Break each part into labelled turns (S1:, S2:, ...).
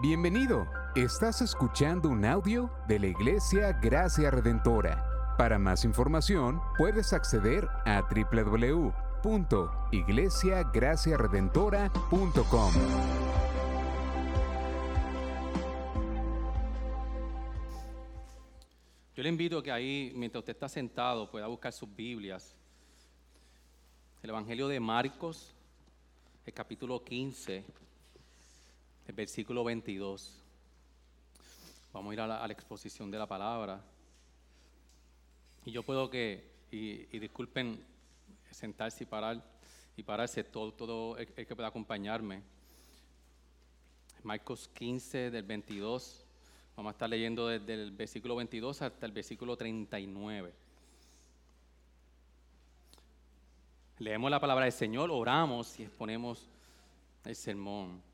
S1: Bienvenido. Estás escuchando un audio de la Iglesia Gracia Redentora. Para más información, puedes acceder a www.iglesiagraciaredentora.com.
S2: Yo le invito a que ahí, mientras usted está sentado, pueda buscar sus Biblias. El Evangelio de Marcos, el capítulo 15, el versículo 22. Vamos a ir a la, exposición de la palabra. Y yo puedo que, y, y disculpen, sentarse y parar, y pararse todo, todo el, el que pueda acompañarme. Marcos 15, del 22. Vamos a estar leyendo desde el versículo 22 hasta el versículo 39. Leemos la palabra del Señor, oramos y exponemos el sermón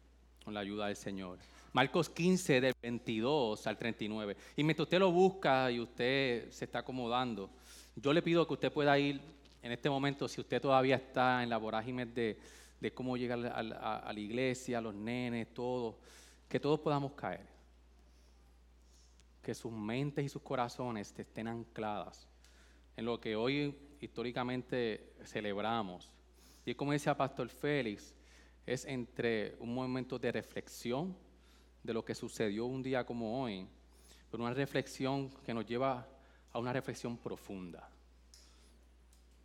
S2: con la ayuda del Señor. Marcos 15, del 22 al 39. Y mientras usted lo busca y usted se está acomodando, yo le pido que usted pueda ir en este momento, si usted todavía está en la vorágine de, de cómo llegar a, la iglesia, a los nenes, todo, que todos podamos caer. Que sus mentes y sus corazones estén ancladas en lo que hoy históricamente celebramos. Y como decía Pastor Félix, es entre un momento de reflexión de lo que sucedió un día como hoy, pero una reflexión que nos lleva a una reflexión profunda.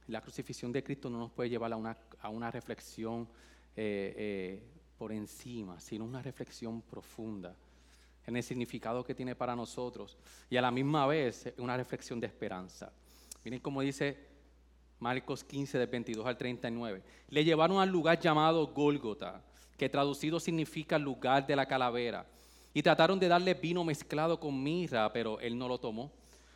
S2: La crucifixión de Cristo no nos puede llevar a una, a una reflexión eh, eh, por encima, sino una reflexión profunda en el significado que tiene para nosotros y a la misma vez una reflexión de esperanza. Miren cómo dice Marcos 15, del 22 al 39. Le llevaron al lugar llamado Gólgota, que traducido significa lugar de la calavera, y trataron de darle vino mezclado con mirra, pero él no lo tomó.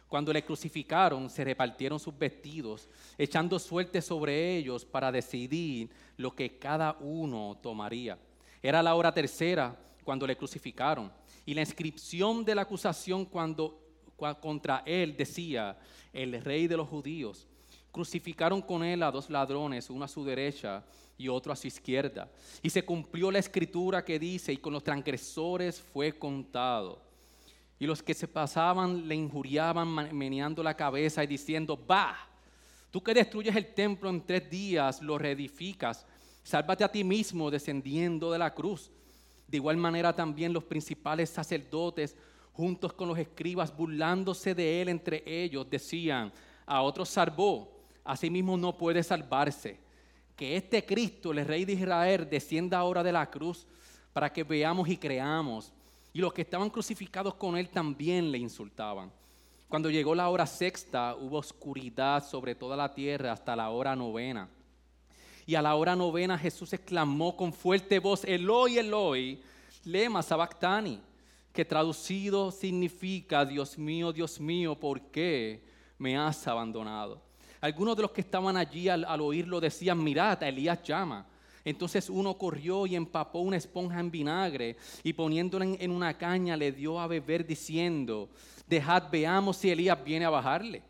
S2: Cuando le crucificaron, se repartieron sus vestidos, echando suerte sobre ellos para decidir lo que cada uno tomaría. Era la hora tercera cuando le crucificaron, y la inscripción de la acusación cuando, contra él decía, el rey de los judíos. Crucificaron con él a dos ladrones, uno a su derecha y otro a su izquierda. Y se cumplió la escritura que dice, y con los transgresores fue contado. Y los que se pasaban le injuriaban meneando la cabeza y diciendo, va, tú que destruyes el templo en tres días, lo reedificas, sálvate a ti mismo descendiendo de la cruz. De igual manera también los principales sacerdotes, juntos con los escribas, burlándose de él entre ellos, decían, a otros salvó asimismo no puede salvarse. Que este Cristo, el Rey de Israel, descienda ahora de la cruz para que veamos y creamos. Y los que estaban crucificados con él también le insultaban. Cuando llegó la hora sexta, hubo oscuridad sobre toda la tierra hasta la hora novena. Y a la hora novena Jesús exclamó con fuerte voz, Eloi, Eloi, lema sabactani, que traducido significa, Dios mío, Dios mío, ¿por qué me has abandonado? Algunos de los que estaban allí al, oírlo decían, mirad, Elías llama. Entonces uno corrió y empapó una esponja en vinagre y poniéndola en, una caña le dio a beber diciendo, dejad, veamos si Elías viene a bajarle.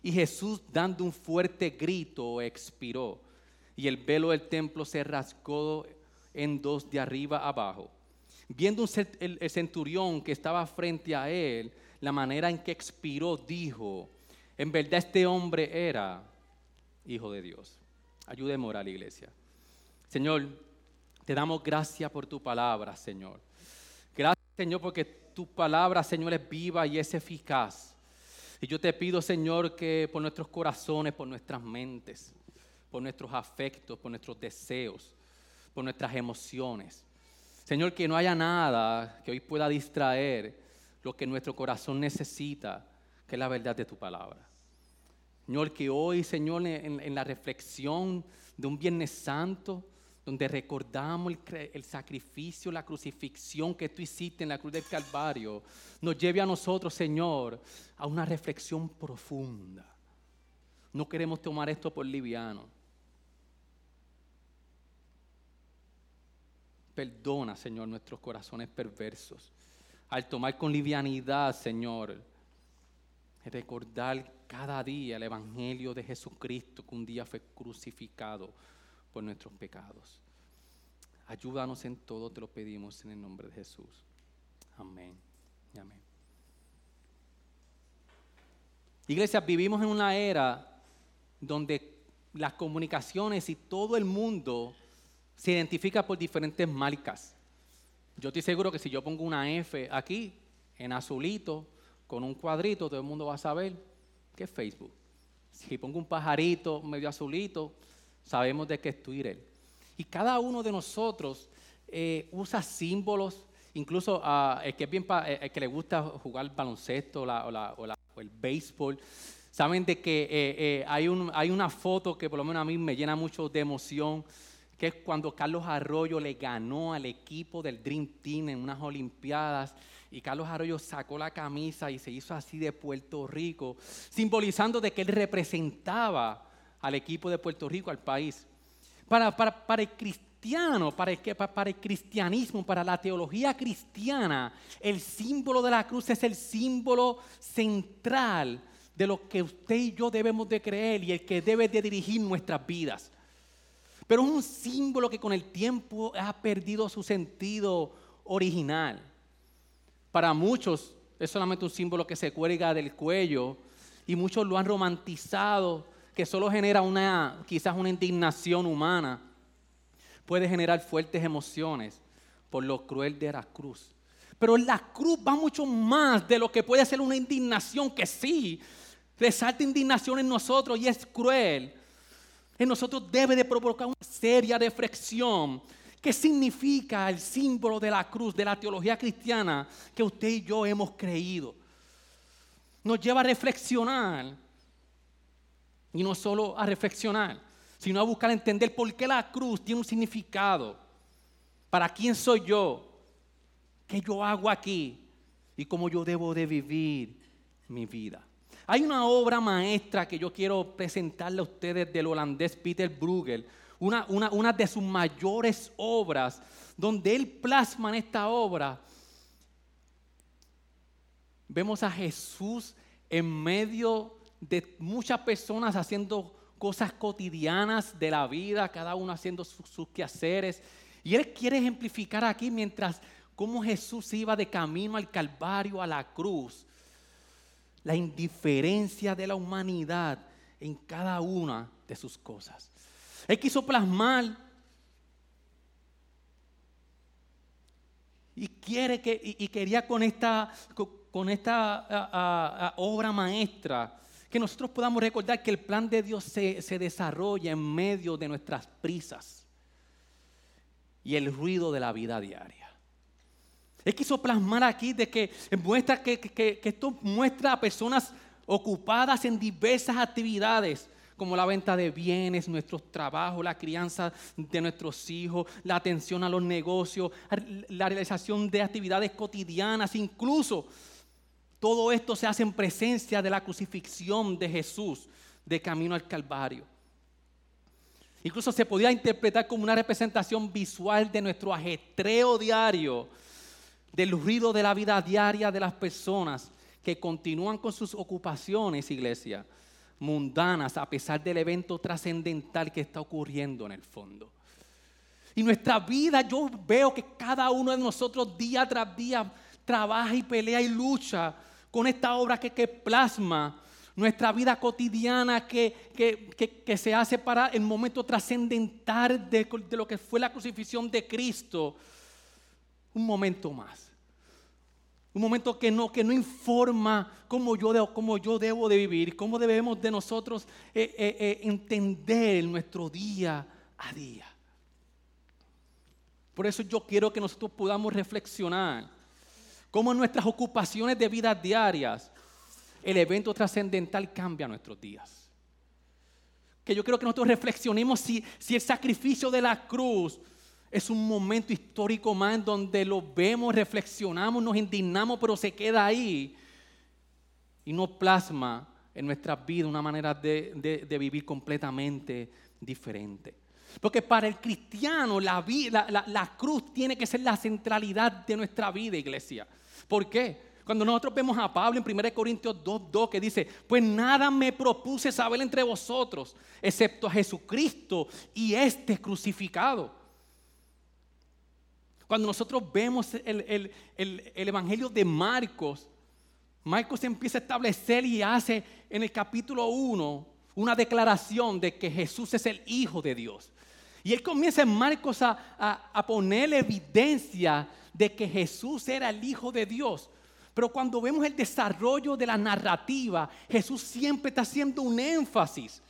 S2: Y Jesús dando un fuerte grito expiró y el velo del templo se rasgó en dos de arriba abajo. Viendo el, el centurión que estaba frente a él, la manera en que expiró, dijo, en verdad este hombre era hijo de Dios. Ayúdeme a iglesia. Señor, te damos gracias por tu palabra, Señor. Gracias, Señor, porque tu palabra, Señor, es viva y es eficaz. Y yo te pido, Señor, que por nuestros corazones, por nuestras mentes, por nuestros afectos, por nuestros deseos, por nuestras emociones, Señor, que no haya nada que hoy pueda distraer lo que nuestro corazón necesita que es la verdad de tu palabra. Señor, que hoy, Señor, en, la reflexión de un Viernes Santo, donde recordamos el, el, sacrificio, la crucifixión que tú hiciste en la cruz del Calvario, nos lleve a nosotros, Señor, a una reflexión profunda. No queremos tomar esto por liviano. Perdona, Señor, nuestros corazones perversos. Al tomar con livianidad, Señor, recordar cada día el Evangelio de Jesucristo que un día fue crucificado por nuestros pecados. Ayúdanos en todo, te lo pedimos en el nombre de Jesús. Amén. Amén. Iglesia, vivimos en una era donde las comunicaciones y todo el mundo se identifica por diferentes marcas. Yo estoy seguro que si yo pongo una F aquí, en azulito, con un cuadrito, todo el mundo va a saber que es Facebook. Si pongo un pajarito medio azulito, sabemos de qué es Twitter. Y cada uno de nosotros eh, usa símbolos, incluso uh, el, que es bien el que le gusta jugar baloncesto o, el béisbol, saben de que eh, eh, hay una foto que por lo menos a mí me llena mucho de emoción, que es cuando Carlos Arroyo le ganó al equipo del Dream Team en unas Olimpiadas y Carlos Arroyo sacó la camisa y se hizo así de Puerto Rico, simbolizando de que él representaba al equipo de Puerto Rico, al país. Para, para, el cristiano, para el, para el cristianismo, para la teología cristiana, el símbolo de la cruz es el símbolo central de lo que usted y yo debemos de creer y el que debe de dirigir nuestras vidas. Pero es un símbolo que con el tiempo ha perdido su sentido original. Para muchos es solamente un símbolo que se cuelga del cuello y muchos lo han romantizado, que solo genera una, quizás una indignación humana. Puede generar fuertes emociones por lo cruel de la cruz. Pero la cruz va mucho más de lo que puede ser una indignación que sí, resalta indignación en nosotros y es cruel en nosotros debe de provocar una seria reflexión. ¿Qué significa el símbolo de la cruz, de la teología cristiana que usted y yo hemos creído? Nos lleva a reflexionar. Y no solo a reflexionar, sino a buscar entender por qué la cruz tiene un significado. ¿Para quién soy yo? ¿Qué yo hago aquí? Y cómo yo debo de vivir mi vida. Hay una obra maestra que yo quiero presentarle a ustedes del holandés Peter Bruegel, una, una, de sus mayores obras, donde él plasma en esta obra. Vemos a Jesús en medio de muchas personas haciendo cosas cotidianas de la vida, cada uno haciendo sus, sus quehaceres. Y él quiere ejemplificar aquí mientras cómo Jesús iba de camino al Calvario, a la cruz la indiferencia de la humanidad en cada una de sus cosas. Él quiso plasmar y quiere que y, quería con esta con esta obra maestra que nosotros podamos recordar que el plan de Dios se, se desarrolla en medio de nuestras prisas y el ruido de la vida diaria. Él quiso plasmar aquí de que muestra que, esto muestra a personas ocupadas en diversas actividades, como la venta de bienes, nuestros trabajos, la crianza de nuestros hijos, la atención a los negocios, la realización de actividades cotidianas, incluso todo esto se hace en presencia de la crucifixión de Jesús de camino al Calvario. Incluso se podía interpretar como una representación visual de nuestro ajetreo diario del ruido de la vida diaria de las personas que continúan con sus ocupaciones, iglesia, mundanas, a pesar del evento trascendental que está ocurriendo en el fondo. Y nuestra vida, yo veo que cada uno de nosotros día tras día trabaja y pelea y lucha con esta obra que, que plasma nuestra vida cotidiana que, que, se hace para el momento trascendental de, de lo que fue la crucifixión de Cristo un momento más. Un momento que no, que no informa cómo yo, debo, cómo yo debo de vivir, cómo debemos de nosotros eh, eh, eh, entender nuestro día a día. Por eso yo quiero que nosotros podamos reflexionar cómo nuestras ocupaciones de vida diarias el evento trascendental cambia nuestros días. Que yo quiero que nosotros reflexionemos si, si el sacrificio de la cruz es un momento histórico más donde lo vemos, reflexionamos, nos indignamos, pero se queda ahí y no plasma en nuestras vidas una manera de, vivir completamente diferente. Porque para el cristiano la, la, la, cruz tiene que ser la centralidad de nuestra vida, iglesia. ¿Por qué? Cuando nosotros vemos a Pablo en 1 Corintios 2.2 que dice, pues nada me propuse saber entre vosotros, excepto a Jesucristo y este crucificado. Cuando nosotros vemos el, el Evangelio de Marcos, Marcos empieza a establecer y hace en el capítulo 1 una declaración de que Jesús es el Hijo de Dios. Y él comienza en Marcos a, a, poner evidencia de que Jesús era el Hijo de Dios. Pero cuando vemos el desarrollo de la narrativa, Jesús siempre está haciendo un énfasis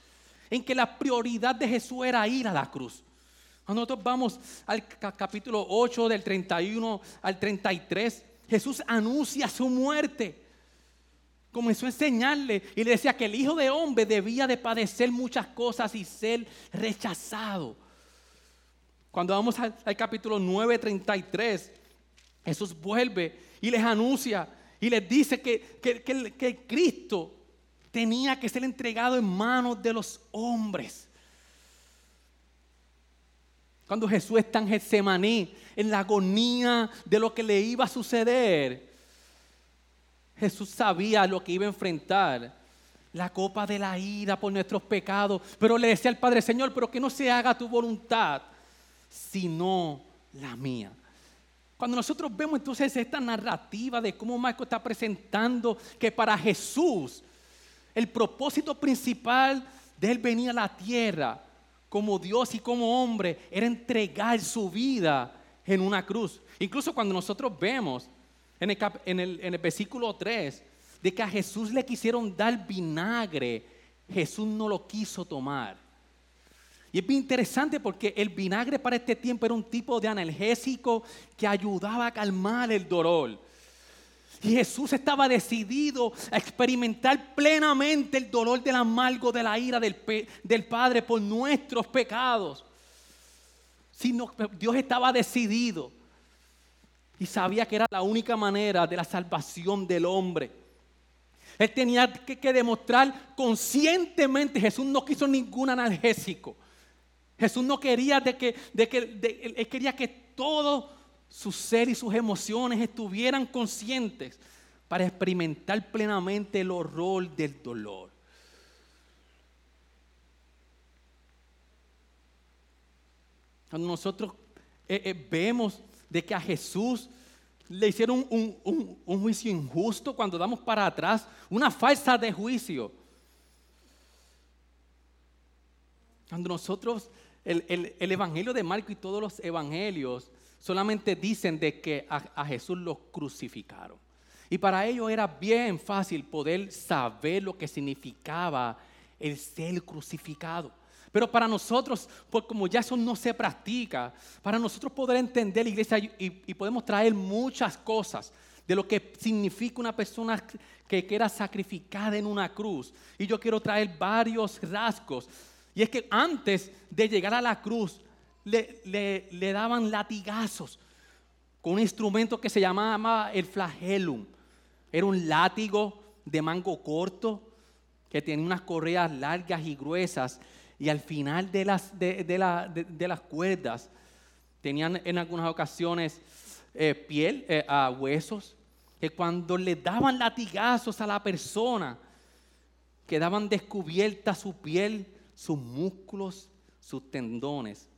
S2: en que la prioridad de Jesús era ir a la cruz. Cuando nosotros vamos al capítulo 8 del 31 al 33, Jesús anuncia su muerte comenzó a enseñarle y le decía que el Hijo de Hombre debía de padecer muchas cosas y ser rechazado. Cuando vamos al, capítulo 9, 33, Jesús vuelve y les anuncia y les dice que, que, que Cristo tenía que ser entregado en manos de los hombres. Cuando Jesús está en Getsemaní, en la agonía de lo que le iba a suceder, Jesús sabía lo que iba a enfrentar, la copa de la ira por nuestros pecados, pero le decía al Padre, Señor, pero que no se haga tu voluntad, sino la mía. Cuando nosotros vemos entonces esta narrativa de cómo Marco está presentando que para Jesús el propósito principal de él venir a la tierra como Dios y como hombre era entregar su vida en una cruz. Incluso cuando nosotros vemos en el, versículo 3 de que a Jesús le quisieron dar vinagre, Jesús no lo quiso tomar. Y es bien interesante porque el vinagre para este tiempo era un tipo de analgésico que ayudaba a calmar el dolor. Y Jesús estaba decidido a experimentar plenamente el dolor del amargo de la ira del, Padre por nuestros pecados. Sino, Dios estaba decidido y sabía que era la única manera de la salvación del hombre. Él tenía que, demostrar conscientemente, Jesús no quiso ningún analgésico. Jesús no quería de que, de que él quería que todo su ser y sus emociones estuvieran conscientes para experimentar plenamente el horror del dolor. Cuando nosotros eh, eh, vemos de que a Jesús le hicieron un, juicio injusto cuando damos para atrás, una falsa de juicio. Cuando nosotros, el, Evangelio de Marco y todos los evangelios solamente dicen de que a, Jesús lo crucificaron. Y para ellos era bien fácil poder saber lo que significaba el ser crucificado. Pero para nosotros, pues como ya eso no se practica, para nosotros poder entender la iglesia y, podemos traer muchas cosas de lo que significa una persona que queda sacrificada en una cruz. Y yo quiero traer varios rasgos. Y es que antes de llegar a la cruz, le, le daban latigazos con un instrumento que se llamaba el flagelum. Era un látigo de mango corto que tenía unas correas largas y gruesas y al final de las, de, las cuerdas tenían en algunas ocasiones eh, piel, eh, a huesos, que cuando le daban latigazos a la persona, quedaban descubiertas su piel, sus músculos, sus tendones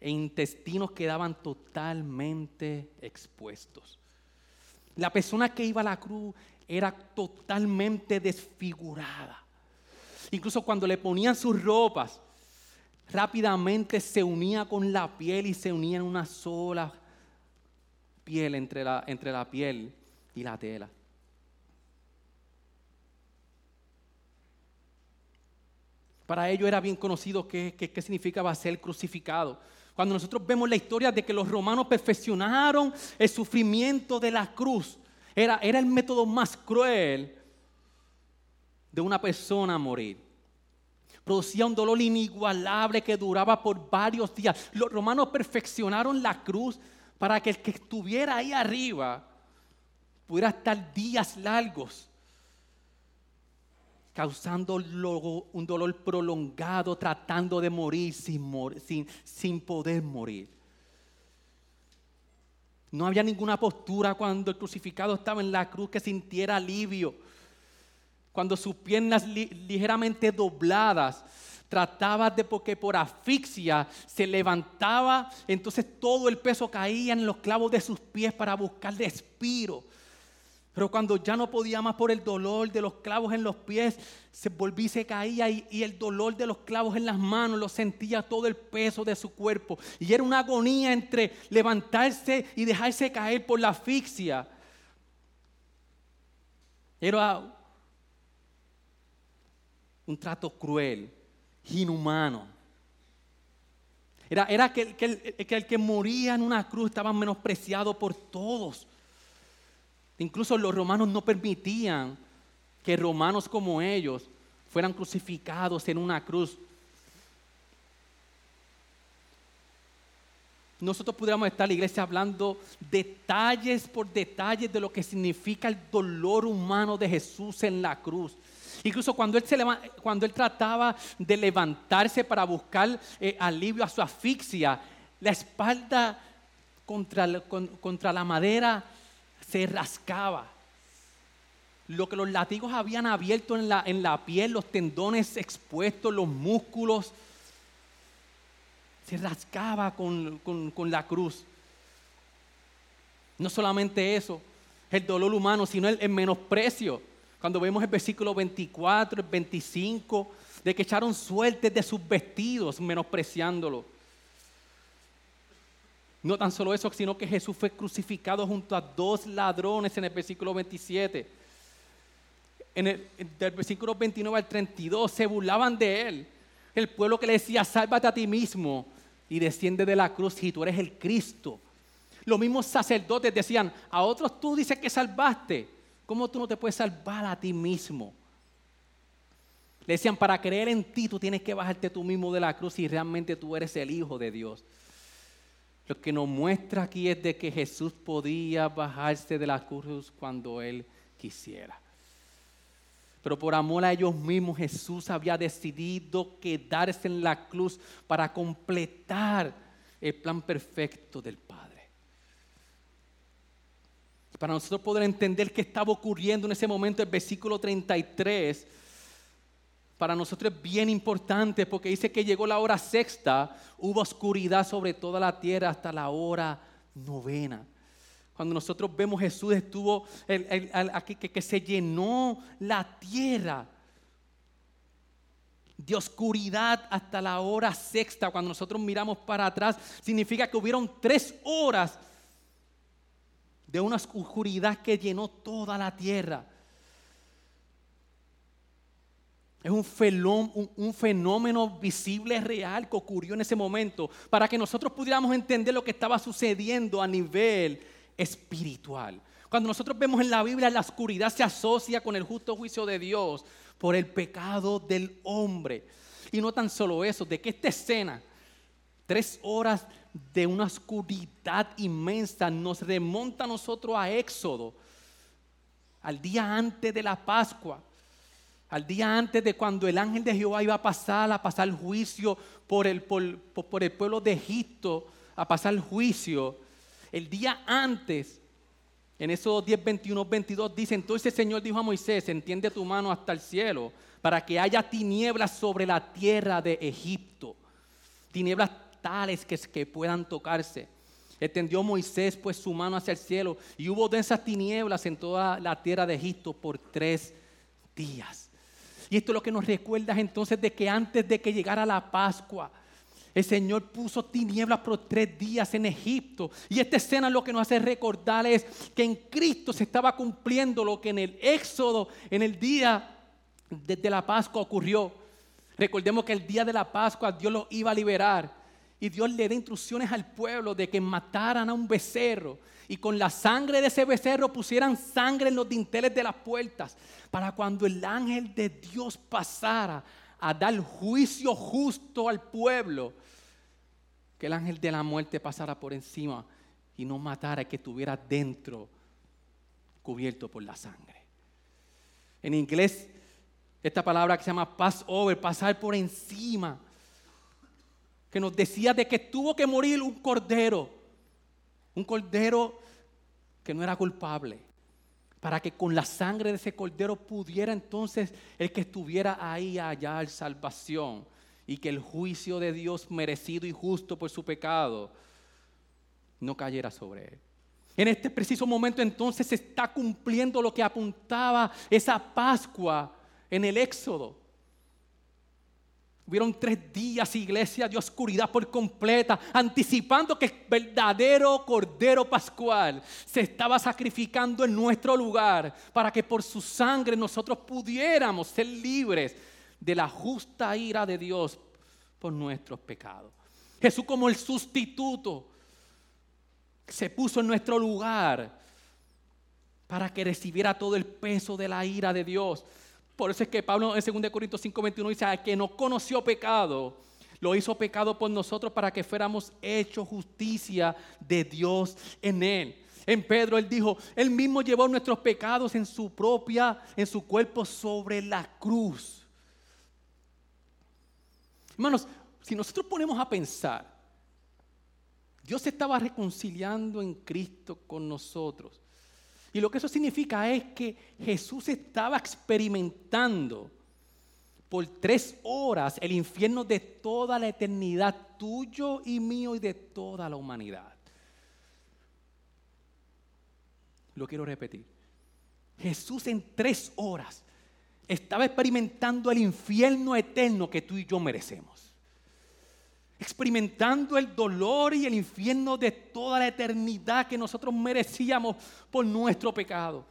S2: e intestinos quedaban totalmente expuestos. La persona que iba a la cruz era totalmente desfigurada. Incluso cuando le ponían sus ropas, rápidamente se unía con la piel y se unía en una sola piel entre la, entre la piel y la tela. Para ello era bien conocido qué, qué, significaba ser crucificado. Cuando nosotros vemos la historia de que los romanos perfeccionaron el sufrimiento de la cruz, era, era el método más cruel de una persona morir. Producía un dolor inigualable que duraba por varios días. Los romanos perfeccionaron la cruz para que el que estuviera ahí arriba pudiera estar días largos, causando un dolor prolongado, tratando de morir sin, sin, poder morir. No había ninguna postura cuando el crucificado estaba en la cruz que sintiera alivio cuando sus piernas ligeramente dobladas trataba de porque por asfixia se levantaba, entonces todo el peso caía en los clavos de sus pies para buscar respiro. Pero cuando ya no podía más por el dolor de los clavos en los pies, se volvía y se caía y, el dolor de los clavos en las manos lo sentía todo el peso de su cuerpo. Y era una agonía entre levantarse y dejarse caer por la asfixia. Era un trato cruel, inhumano. Era, era que el que moría en una cruz estaba menospreciado por todos. Incluso los romanos no permitían que romanos como ellos fueran crucificados en una cruz. Nosotros pudiéramos estar la iglesia hablando detalles por detalles de lo que significa el dolor humano de Jesús en la cruz. Incluso cuando él, se cuando él trataba de levantarse para buscar eh, alivio a su asfixia, la espalda contra, contra la madera se rascaba. Lo que los latigos habían abierto en la, en la piel, los tendones expuestos, los músculos, se rascaba con, con la cruz. No solamente eso, el dolor humano, sino el, menosprecio. Cuando vemos el versículo 24, el 25, de que echaron suertes de sus vestidos, menospreciándolo. No tan solo eso, sino que Jesús fue crucificado junto a dos ladrones en el versículo 27. En el del versículo 29 al 32 se burlaban de él. El pueblo que le decía, sálvate a ti mismo y desciende de la cruz si tú eres el Cristo. Los mismos sacerdotes decían, a otros tú dices que salvaste. ¿Cómo tú no te puedes salvar a ti mismo? Le decían, para creer en ti tú tienes que bajarte tú mismo de la cruz y realmente tú eres el Hijo de Dios. Lo que nos muestra aquí es de que Jesús podía bajarse de la cruz cuando Él quisiera. Pero por amor a ellos mismos Jesús había decidido quedarse en la cruz para completar el plan perfecto del Padre. Para nosotros poder entender qué estaba ocurriendo en ese momento, el versículo 33 para nosotros es bien importante porque dice que llegó la hora sexta, hubo oscuridad sobre toda la tierra hasta la hora novena. Cuando nosotros vemos Jesús estuvo, aquí, que, que se llenó la tierra de oscuridad hasta la hora sexta. Cuando nosotros miramos para atrás, significa que hubieron tres horas de una oscuridad que llenó toda la tierra. Es un fenómeno, visible real que ocurrió en ese momento para que nosotros pudiéramos entender lo que estaba sucediendo a nivel espiritual. Cuando nosotros vemos en la Biblia la oscuridad se asocia con el justo juicio de Dios por el pecado del hombre. Y no tan solo eso, de que esta escena, tres horas de una oscuridad inmensa, nos remonta a nosotros a Éxodo, al día antes de la Pascua al día antes de cuando el ángel de Jehová iba a pasar, a pasar juicio por el, por, el pueblo de Egipto, a pasar juicio, el día antes, en esos 10, 21, 22, dice, entonces el Señor dijo a Moisés, entiende tu mano hasta el cielo, para que haya tinieblas sobre la tierra de Egipto, tinieblas tales que, que puedan tocarse. Extendió Moisés pues su mano hacia el cielo y hubo densas tinieblas en toda la tierra de Egipto por tres días. Y esto es lo que nos recuerda entonces de que antes de que llegara la Pascua, el Señor puso tinieblas por tres días en Egipto. Y esta escena lo que nos hace recordar es que en Cristo se estaba cumpliendo lo que en el Éxodo, en el día desde la Pascua ocurrió. Recordemos que el día de la Pascua Dios lo iba a liberar. Y Dios le da instrucciones al pueblo de que mataran a un becerro y con la sangre de ese becerro pusieran sangre en los dinteles de las puertas, para cuando el ángel de Dios pasara a dar juicio justo al pueblo, que el ángel de la muerte pasara por encima y no matara, que estuviera dentro, cubierto por la sangre. En inglés, esta palabra que se llama Passover, pasar por encima, que nos decía de que tuvo que morir un cordero un cordero que no era culpable, para que con la sangre de ese cordero pudiera entonces el que estuviera ahí hallar salvación y que el juicio de Dios merecido y justo por su pecado no cayera sobre él. En este preciso momento entonces se está cumpliendo lo que apuntaba esa Pascua en el Éxodo. Hubieron tres días, iglesia, de oscuridad por completa, anticipando que el verdadero Cordero Pascual se estaba sacrificando en nuestro lugar para que por su sangre nosotros pudiéramos ser libres de la justa ira de Dios por nuestros pecados. Jesús como el sustituto se puso en nuestro lugar para que recibiera todo el peso de la ira de Dios. Por eso es que Pablo en 2 Corintios 5:21 dice, a que no conoció pecado, lo hizo pecado por nosotros para que fuéramos hechos justicia de Dios en él. En Pedro él dijo, él mismo llevó nuestros pecados en su propia, en su cuerpo sobre la cruz. Hermanos, si nosotros ponemos a pensar, Dios estaba reconciliando en Cristo con nosotros. Y lo que eso significa es que Jesús estaba experimentando por tres horas el infierno de toda la eternidad, tuyo y mío y de toda la humanidad. Lo quiero repetir. Jesús en tres horas estaba experimentando el infierno eterno que tú y yo merecemos experimentando el dolor y el infierno de toda la eternidad que nosotros merecíamos por nuestro pecado.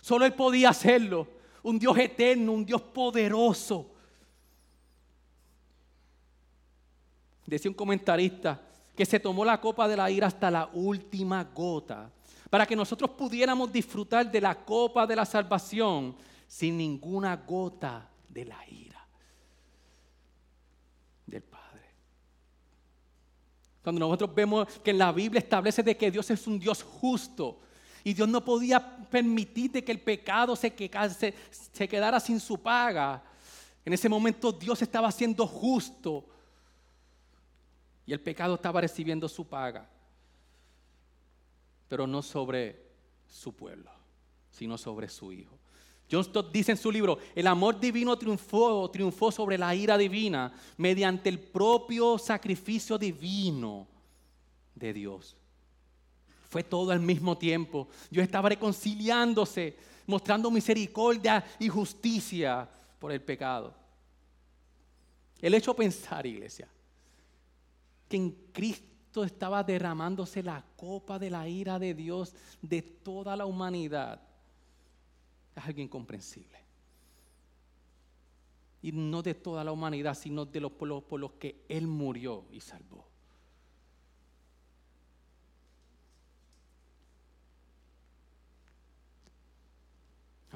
S2: Solo Él podía hacerlo. Un Dios eterno, un Dios poderoso. Decía un comentarista que se tomó la copa de la ira hasta la última gota para que nosotros pudiéramos disfrutar de la copa de la salvación sin ninguna gota de la ira. Cuando nosotros vemos que en la Biblia establece de que Dios es un Dios justo y Dios no podía permitir que el pecado se, se quedara sin su paga. En ese momento Dios estaba siendo justo y el pecado estaba recibiendo su paga, pero no sobre su pueblo, sino sobre su Hijo. John Stott dice en su libro, el amor divino triunfó, triunfó sobre la ira divina mediante el propio sacrificio divino de Dios. Fue todo al mismo tiempo. Dios estaba reconciliándose, mostrando misericordia y justicia por el pecado. El hecho pensar, iglesia, que en Cristo estaba derramándose la copa de la ira de Dios de toda la humanidad es algo incomprensible. Y no de toda la humanidad, sino de los pueblos por los que Él murió y salvó.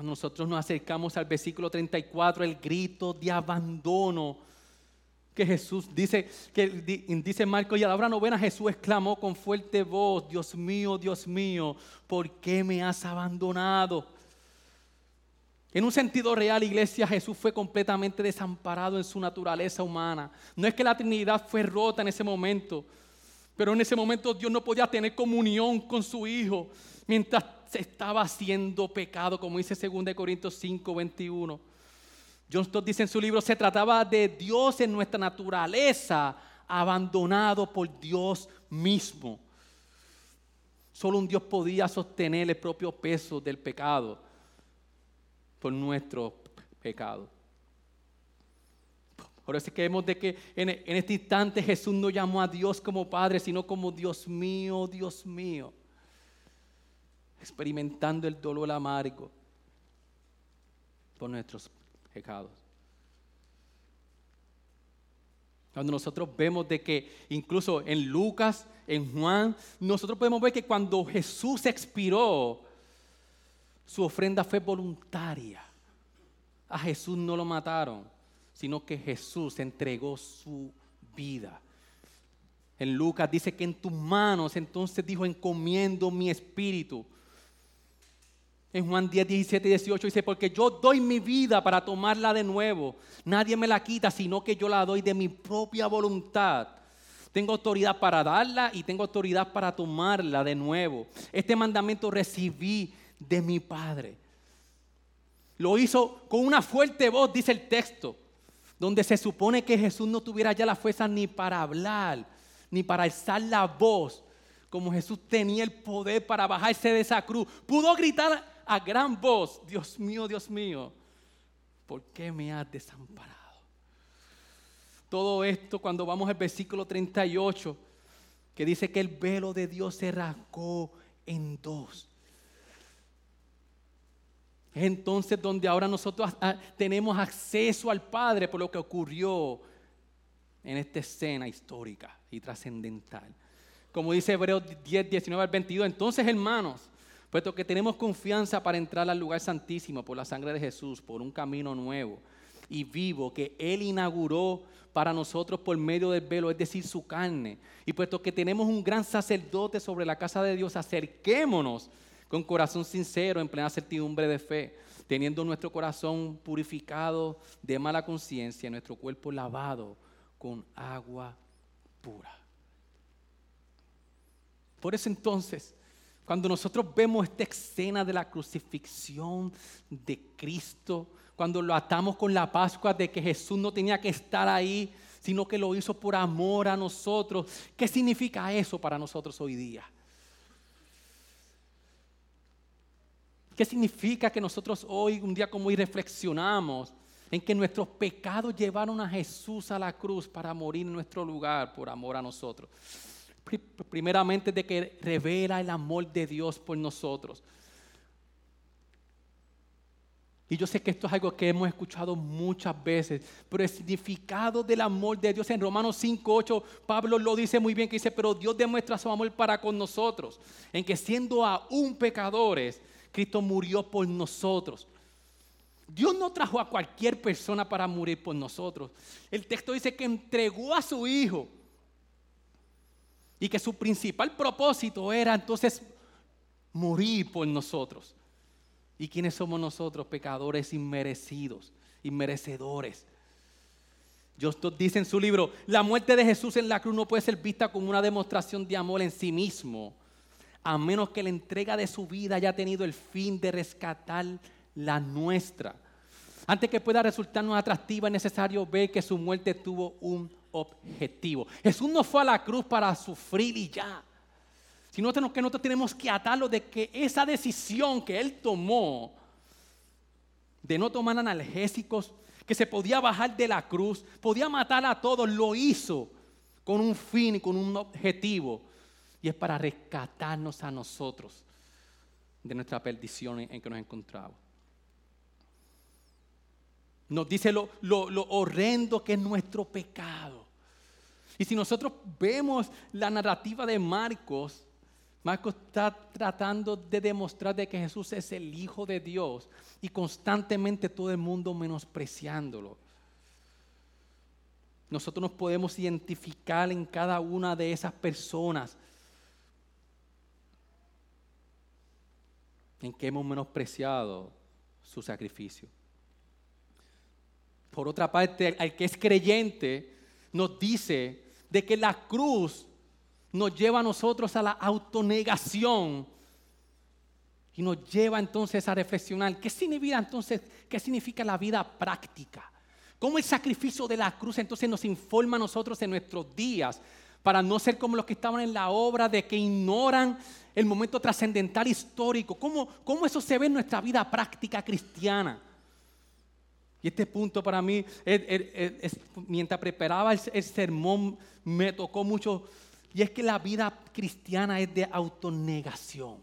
S2: Nosotros nos acercamos al versículo 34, el grito de abandono que Jesús dice, que dice Marco, y a la hora novena Jesús exclamó con fuerte voz, Dios mío, Dios mío, ¿por qué me has abandonado? En un sentido real, iglesia, Jesús fue completamente desamparado en su naturaleza humana. No es que la Trinidad fue rota en ese momento, pero en ese momento Dios no podía tener comunión con su Hijo mientras se estaba haciendo pecado, como dice 2 Corintios 5, 21. John Stott dice en su libro, se trataba de Dios en nuestra naturaleza, abandonado por Dios mismo. Solo un Dios podía sostener el propio peso del pecado por nuestro pecado. Por eso es que vemos de que en, en este instante Jesús no llamó a Dios como Padre, sino como Dios mío, Dios mío. Experimentando el dolor amargo por nuestros pecados. Cuando nosotros vemos de que incluso en Lucas, en Juan, nosotros podemos ver que cuando Jesús expiró, su ofrenda fue voluntaria. A Jesús no lo mataron, sino que Jesús entregó su vida. En Lucas dice que en tus manos, entonces dijo, encomiendo mi espíritu. En Juan 10, 17 y 18 dice, porque yo doy mi vida para tomarla de nuevo. Nadie me la quita, sino que yo la doy de mi propia voluntad. Tengo autoridad para darla y tengo autoridad para tomarla de nuevo. Este mandamiento recibí de mi Padre. Lo hizo con una fuerte voz, dice el texto, donde se supone que Jesús no tuviera ya la fuerza ni para hablar, ni para alzar la voz, como Jesús tenía el poder para bajarse de esa cruz, pudo gritar a gran voz, Dios mío, Dios mío, ¿por qué me has desamparado? Todo esto cuando vamos al versículo 38, que dice que el velo de Dios se rasgó en dos. Es entonces donde ahora nosotros ah, tenemos acceso al Padre por lo que ocurrió en esta escena histórica y trascendental. Como dice Hebreos 10, 19 al 22, entonces hermanos, puesto que tenemos confianza para entrar al lugar santísimo por la sangre de Jesús, por un camino nuevo y vivo que Él inauguró para nosotros por medio del velo, es decir, su carne. Y puesto que tenemos un gran sacerdote sobre la casa de Dios, acerquémonos con corazón sincero, en plena certidumbre de fe, teniendo nuestro corazón purificado de mala conciencia, nuestro cuerpo lavado con agua pura. Por eso entonces, cuando nosotros vemos esta escena de la crucifixión de Cristo, cuando lo atamos con la Pascua de que Jesús no tenía que estar ahí, sino que lo hizo por amor a nosotros. ¿Qué significa eso para nosotros hoy día? ¿Qué significa que nosotros hoy, un día como hoy, reflexionamos en que nuestros pecados llevaron a Jesús a la cruz para morir en nuestro lugar por amor a nosotros? Primeramente de que revela el amor de Dios por nosotros. Y yo sé que esto es algo que hemos escuchado muchas veces, pero el significado del amor de Dios en Romanos 5, 8, Pablo lo dice muy bien, que dice, pero Dios demuestra su amor para con nosotros, en que siendo aún pecadores, Cristo murió por nosotros. Dios no trajo a cualquier persona para morir por nosotros. El texto dice que entregó a su Hijo y que su principal propósito era entonces morir por nosotros. ¿Y quiénes somos nosotros? Pecadores inmerecidos, inmerecedores. Dios dice en su libro, la muerte de Jesús en la cruz no puede ser vista como una demostración de amor en sí mismo, a menos que la entrega de su vida haya tenido el fin de rescatar la nuestra. Antes que pueda resultarnos atractiva, es necesario ver que su muerte tuvo un objetivo. Jesús no fue a la cruz para sufrir y ya sino que nosotros tenemos que atarlo de que esa decisión que él tomó de no tomar analgésicos, que se podía bajar de la cruz, podía matar a todos, lo hizo con un fin y con un objetivo. Y es para rescatarnos a nosotros de nuestra perdición en que nos encontramos. Nos dice lo, horrendo que es nuestro pecado. Y si nosotros vemos la narrativa de Marcos, Marcos está tratando de demostrar de que Jesús es el Hijo de Dios y constantemente todo el mundo menospreciándolo. Nosotros nos podemos identificar en cada una de esas personas en que hemos menospreciado su sacrificio. Por otra parte, al que es creyente nos dice de que la cruz nos lleva a nosotros a la autonegación y nos lleva entonces a reflexionar qué significa entonces, qué significa la vida práctica. Cómo el sacrificio de la cruz entonces nos informa a nosotros en nuestros días para no ser como los que estaban en la obra de que ignoran el momento trascendental histórico. ¿Cómo, ¿Cómo eso se ve en nuestra vida práctica cristiana? Y este punto para mí, mientras preparaba el sermón, me tocó mucho y es que la vida cristiana es de autonegación.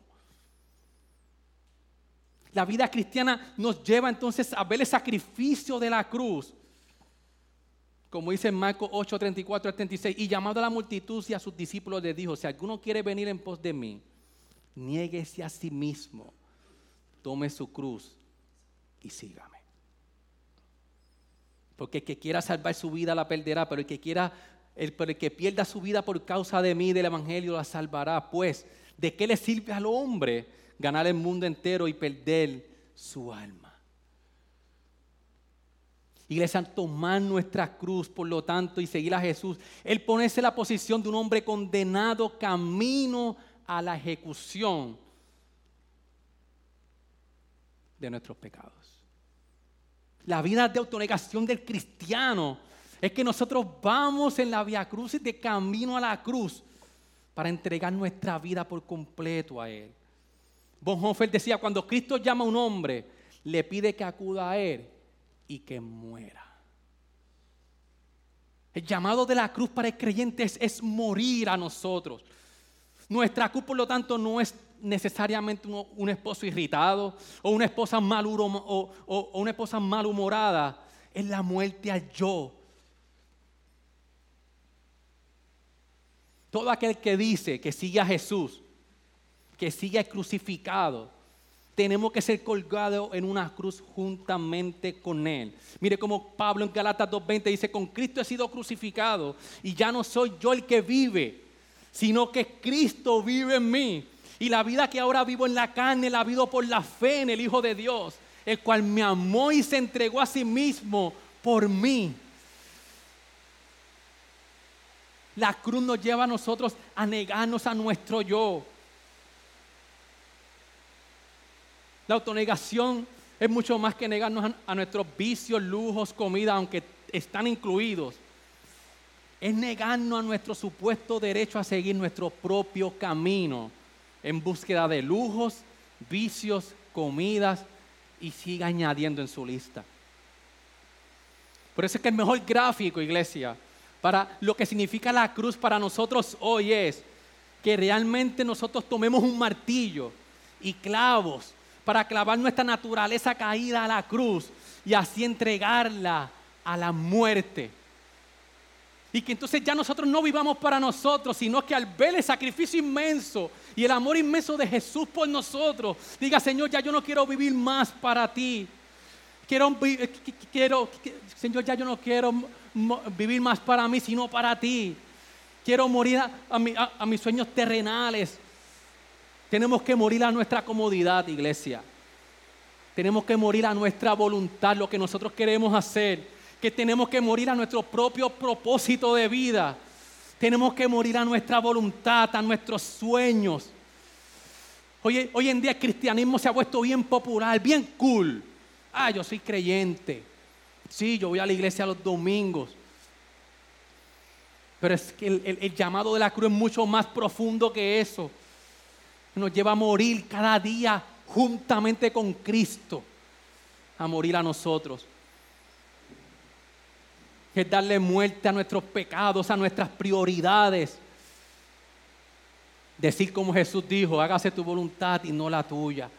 S2: La vida cristiana nos lleva entonces a ver el sacrificio de la cruz. Como dice Marcos 8, 34 al 36, y llamado a la multitud y a sus discípulos le dijo, si alguno quiere venir en pos de mí, niéguese a sí mismo, tome su cruz y sígame. Porque el que quiera salvar su vida la perderá, pero el que quiera el, el que pierda su vida por causa de mí, del Evangelio, la salvará. Pues, ¿de qué le sirve al hombre ganar el mundo entero y perder su alma? Iglesia, tomar nuestra cruz, por lo tanto, y seguir a Jesús, Él ponerse en la posición de un hombre condenado camino a la ejecución de nuestros pecados. La vida de autonegación del cristiano es que nosotros vamos en la vía cruz y de camino a la cruz para entregar nuestra vida por completo a Él. Bonhoeffer decía, cuando Cristo llama a un hombre, le pide que acuda a Él y que muera. El llamado de la cruz para el creyente es, morir a nosotros. Nuestra cruz, por lo tanto, no es necesariamente un, esposo irritado o una esposa, mal, o, una esposa malhumorada. Es la muerte al yo. Todo aquel que dice que sigue a Jesús, que sigue crucificado, tenemos que ser colgados en una cruz juntamente con Él. Mire como Pablo en Galatas 2.20 dice, con Cristo he sido crucificado y ya no soy yo el que vive, sino que Cristo vive en mí. Y la vida que ahora vivo en la carne la vivo por la fe en el Hijo de Dios, el cual me amó y se entregó a sí mismo por mí. La cruz nos lleva a nosotros a negarnos a nuestro yo La autonegación es mucho más que negarnos a, nuestros vicios, lujos, comida, aunque están incluidos. Es negarnos a nuestro supuesto derecho a seguir nuestro propio camino en búsqueda de lujos, vicios, comidas y siga añadiendo en su lista. Por eso es que el mejor gráfico, iglesia, para lo que significa la cruz para nosotros hoy es que realmente nosotros tomemos un martillo y clavos para clavar nuestra naturaleza caída a la cruz y así entregarla a la muerte. Y que entonces ya nosotros no vivamos para nosotros, sino que al ver el sacrificio inmenso y el amor inmenso de Jesús por nosotros, diga, Señor, ya yo no quiero vivir más para ti. Quiero, eh, quiero, Señor, ya yo no quiero vivir más para mí, sino para ti. Quiero morir a mis sueños terrenales tenemos que morir a nuestra comodidad, iglesia. Tenemos que morir a nuestra voluntad, lo que nosotros queremos hacer. Que tenemos que morir a nuestro propio propósito de vida. Tenemos que morir a nuestra voluntad, a nuestros sueños. Hoy, hoy en día el cristianismo se ha puesto bien popular, bien cool. Ah, yo soy creyente. Sí, yo voy a la iglesia los domingos. Pero es que el llamado de la cruz es mucho más profundo que eso nos lleva a morir cada día juntamente con Cristo, a morir a nosotros. Es darle muerte a nuestros pecados, a nuestras prioridades. Decir como Jesús dijo, hágase tu voluntad y no la tuya.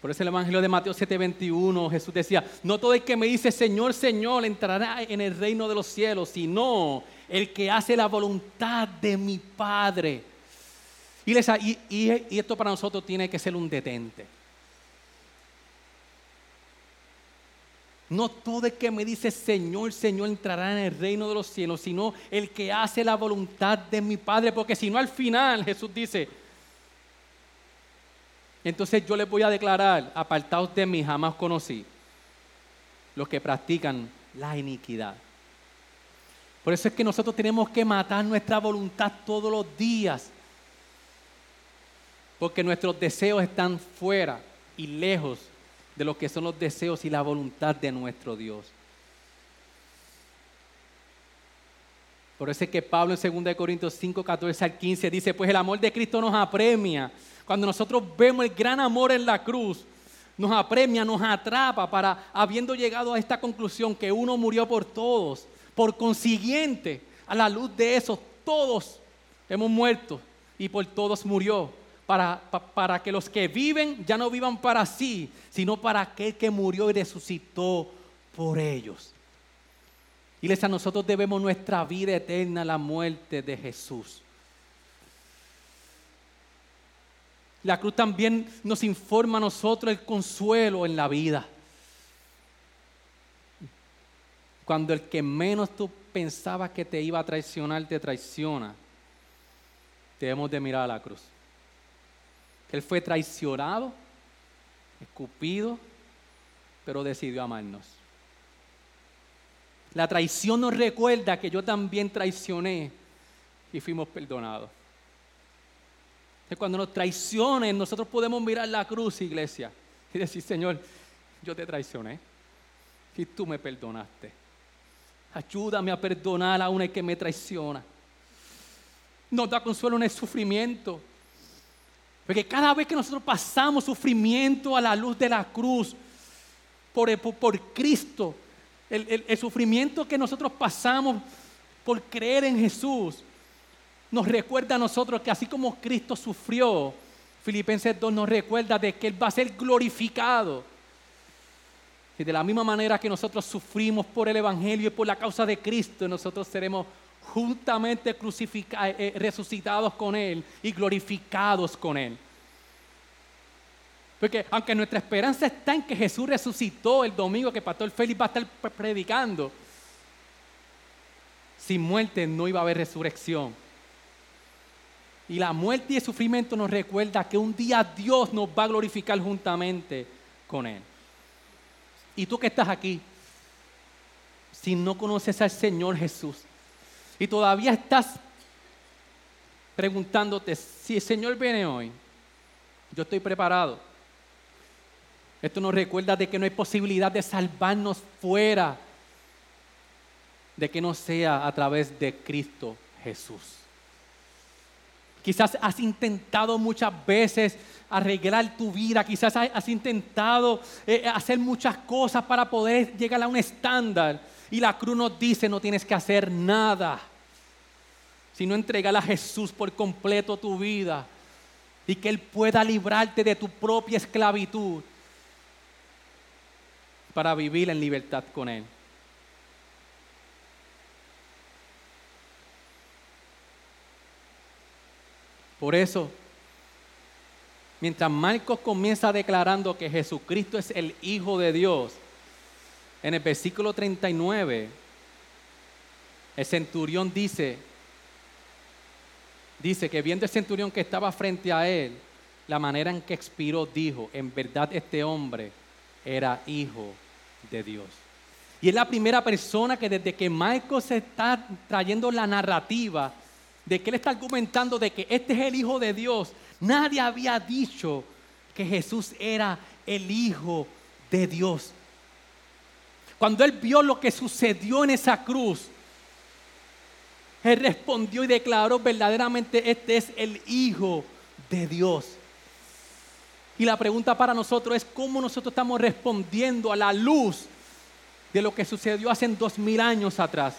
S2: Por eso el Evangelio de Mateo 7:21 Jesús decía, no todo el que me dice Señor, Señor entrará en el reino de los cielos, sino el que hace la voluntad de mi Padre. Y, y, esto para nosotros tiene que ser un detente. No todo el que me dice Señor, Señor entrará en el reino de los cielos, sino el que hace la voluntad de mi Padre, porque si no al final Jesús dice, entonces yo les voy a declarar, apartados de mí jamás conocí, los que practican la iniquidad. Por eso es que nosotros tenemos que matar nuestra voluntad todos los días. Porque nuestros deseos están fuera y lejos de lo que son los deseos y la voluntad de nuestro Dios. Por eso es que Pablo en 2 Corintios 5, 14 al 15 dice, pues el amor de Cristo nos apremia. Cuando nosotros vemos el gran amor en la cruz, nos apremia, nos atrapa para, habiendo llegado a esta conclusión que uno murió por todos, por consiguiente, a la luz de eso, todos hemos muerto y por todos murió. Para, para, que los que viven ya no vivan para sí, sino para aquel que murió y resucitó por ellos. Iglesia, nosotros debemos nuestra vida eterna a la muerte de Jesús. La cruz también nos informa a nosotros el consuelo en la vida. Cuando el que menos tú pensabas que te iba a traicionar te traiciona, debemos de mirar a la cruz. Él fue traicionado, escupido, pero decidió amarnos. La traición nos recuerda que yo también traicioné y fuimos perdonados. cuando nos traicionen, nosotros podemos mirar la cruz, iglesia, y decir, Señor, yo te traicioné y tú me perdonaste. Ayúdame a perdonar a una que me traiciona. Nos da consuelo en el sufrimiento. Porque cada vez que nosotros pasamos sufrimiento a la luz de la cruz, por, por, Cristo, el, el sufrimiento que nosotros pasamos por creer en Jesús, nos recuerda a nosotros que así como Cristo sufrió, Filipenses 2 nos recuerda de que Él va a ser glorificado. Y de la misma manera que nosotros sufrimos por el Evangelio y por la causa de Cristo, nosotros seremos juntamente eh, eh, resucitados con Él y glorificados con Él. Porque aunque nuestra esperanza está en que Jesús resucitó el domingo que Pastor Félix va a estar predicando, sin muerte no iba a haber resurrección. Y la muerte y el sufrimiento nos recuerda que un día Dios nos va a glorificar juntamente con Él. Y tú que estás aquí, si no conoces al Señor Jesús y todavía estás preguntándote si el Señor viene hoy, yo estoy preparado. Esto nos recuerda de que no hay posibilidad de salvarnos fuera de que no sea a través de Cristo Jesús. Quizás has intentado muchas veces arreglar tu vida, quizás has intentado eh, hacer muchas cosas para poder llegar a un estándar. Y la cruz nos dice, no tienes que hacer nada, sino entregar a Jesús por completo tu vida y que Él pueda librarte de tu propia esclavitud para vivir en libertad con Él. Por eso, mientras Marcos comienza declarando que Jesucristo es el Hijo de Dios, en el versículo 39, el centurión dice, dice que viendo el centurión que estaba frente a él, la manera en que expiró, dijo, en verdad este hombre era hijo de Dios. Y es la primera persona que desde que Marcos se está trayendo la narrativa de que él está argumentando de que este es el Hijo de Dios, nadie había dicho que Jesús era el Hijo de Dios. Cuando él vio lo que sucedió en esa cruz, él respondió y declaró verdaderamente este es el Hijo de Dios. Y la pregunta para nosotros es cómo nosotros estamos respondiendo a la luz de lo que sucedió hace dos mil años atrás.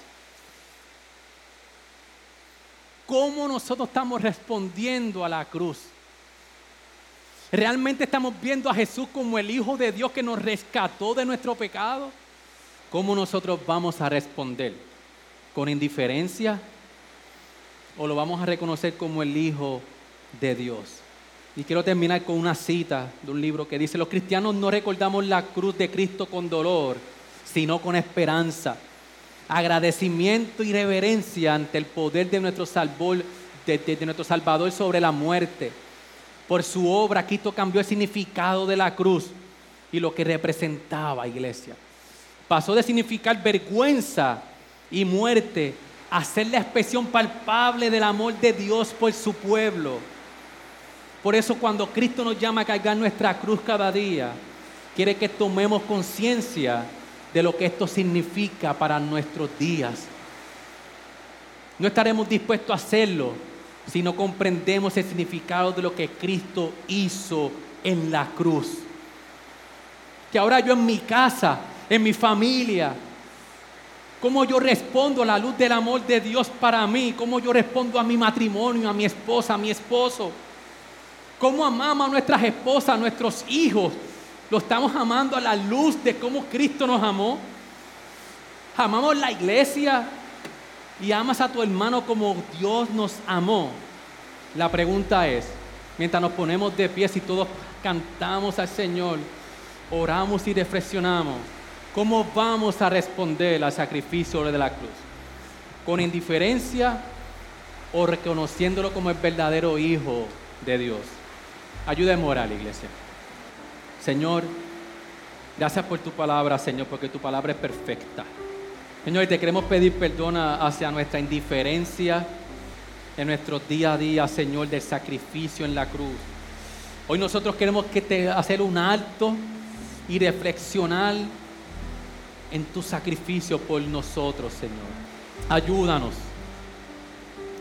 S2: ¿Cómo nosotros estamos respondiendo a la cruz? ¿Realmente estamos viendo a Jesús como el Hijo de Dios que nos rescató de nuestro pecado? ¿Cómo nosotros vamos a responder? ¿Con indiferencia? ¿O lo vamos a reconocer como el Hijo de Dios? Y quiero terminar con una cita de un libro que dice, los cristianos no recordamos la cruz de Cristo con dolor, sino con esperanza, agradecimiento y reverencia ante el poder de nuestro, salvador, de, nuestro Salvador sobre la muerte. Por su obra, Cristo cambió el significado de la cruz y lo que representaba, iglesia. Pasó de significar vergüenza y muerte a ser la expresión palpable del amor de Dios por su pueblo por eso cuando Cristo nos llama a cargar nuestra cruz cada día, quiere que tomemos conciencia de lo que esto significa para nuestros días. No estaremos dispuestos a hacerlo si no comprendemos el significado de lo que Cristo hizo en la cruz. Que ahora yo en mi casa, en mi familia, cómo yo respondo a la luz del amor de Dios para mí, cómo yo respondo a mi matrimonio, a mi esposa, a mi esposo cómo amamos a nuestras esposas, a nuestros hijos. Lo estamos amando a la luz de cómo Cristo nos amó. Amamos la iglesia y amas a tu hermano como Dios nos amó. La pregunta es, mientras nos ponemos de pie y todos cantamos al Señor, oramos y reflexionamos, ¿cómo vamos a responder al sacrificio de la cruz? ¿Con indiferencia o reconociéndolo como el verdadero Hijo de Dios? Ayuda moral, iglesia. Señor, gracias por tu palabra, Señor, porque tu palabra es perfecta. Señor, te queremos pedir perdón hacia nuestra indiferencia en nuestro día a día, Señor, del sacrificio en la cruz. Hoy nosotros queremos que te hacer un alto y reflexionar en tu sacrificio por nosotros, Señor. Ayúdanos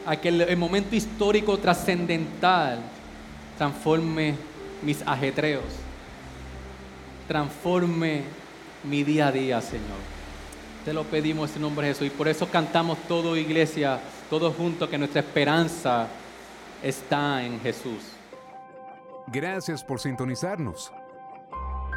S2: a que el, momento histórico trascendental transforme mis ajetreos, transforme mi día a día, Señor. Te lo pedimos en nombre de Jesús y por eso cantamos todo, iglesia, todos juntos, que nuestra esperanza está en Jesús.
S1: Gracias por sintonizarnos.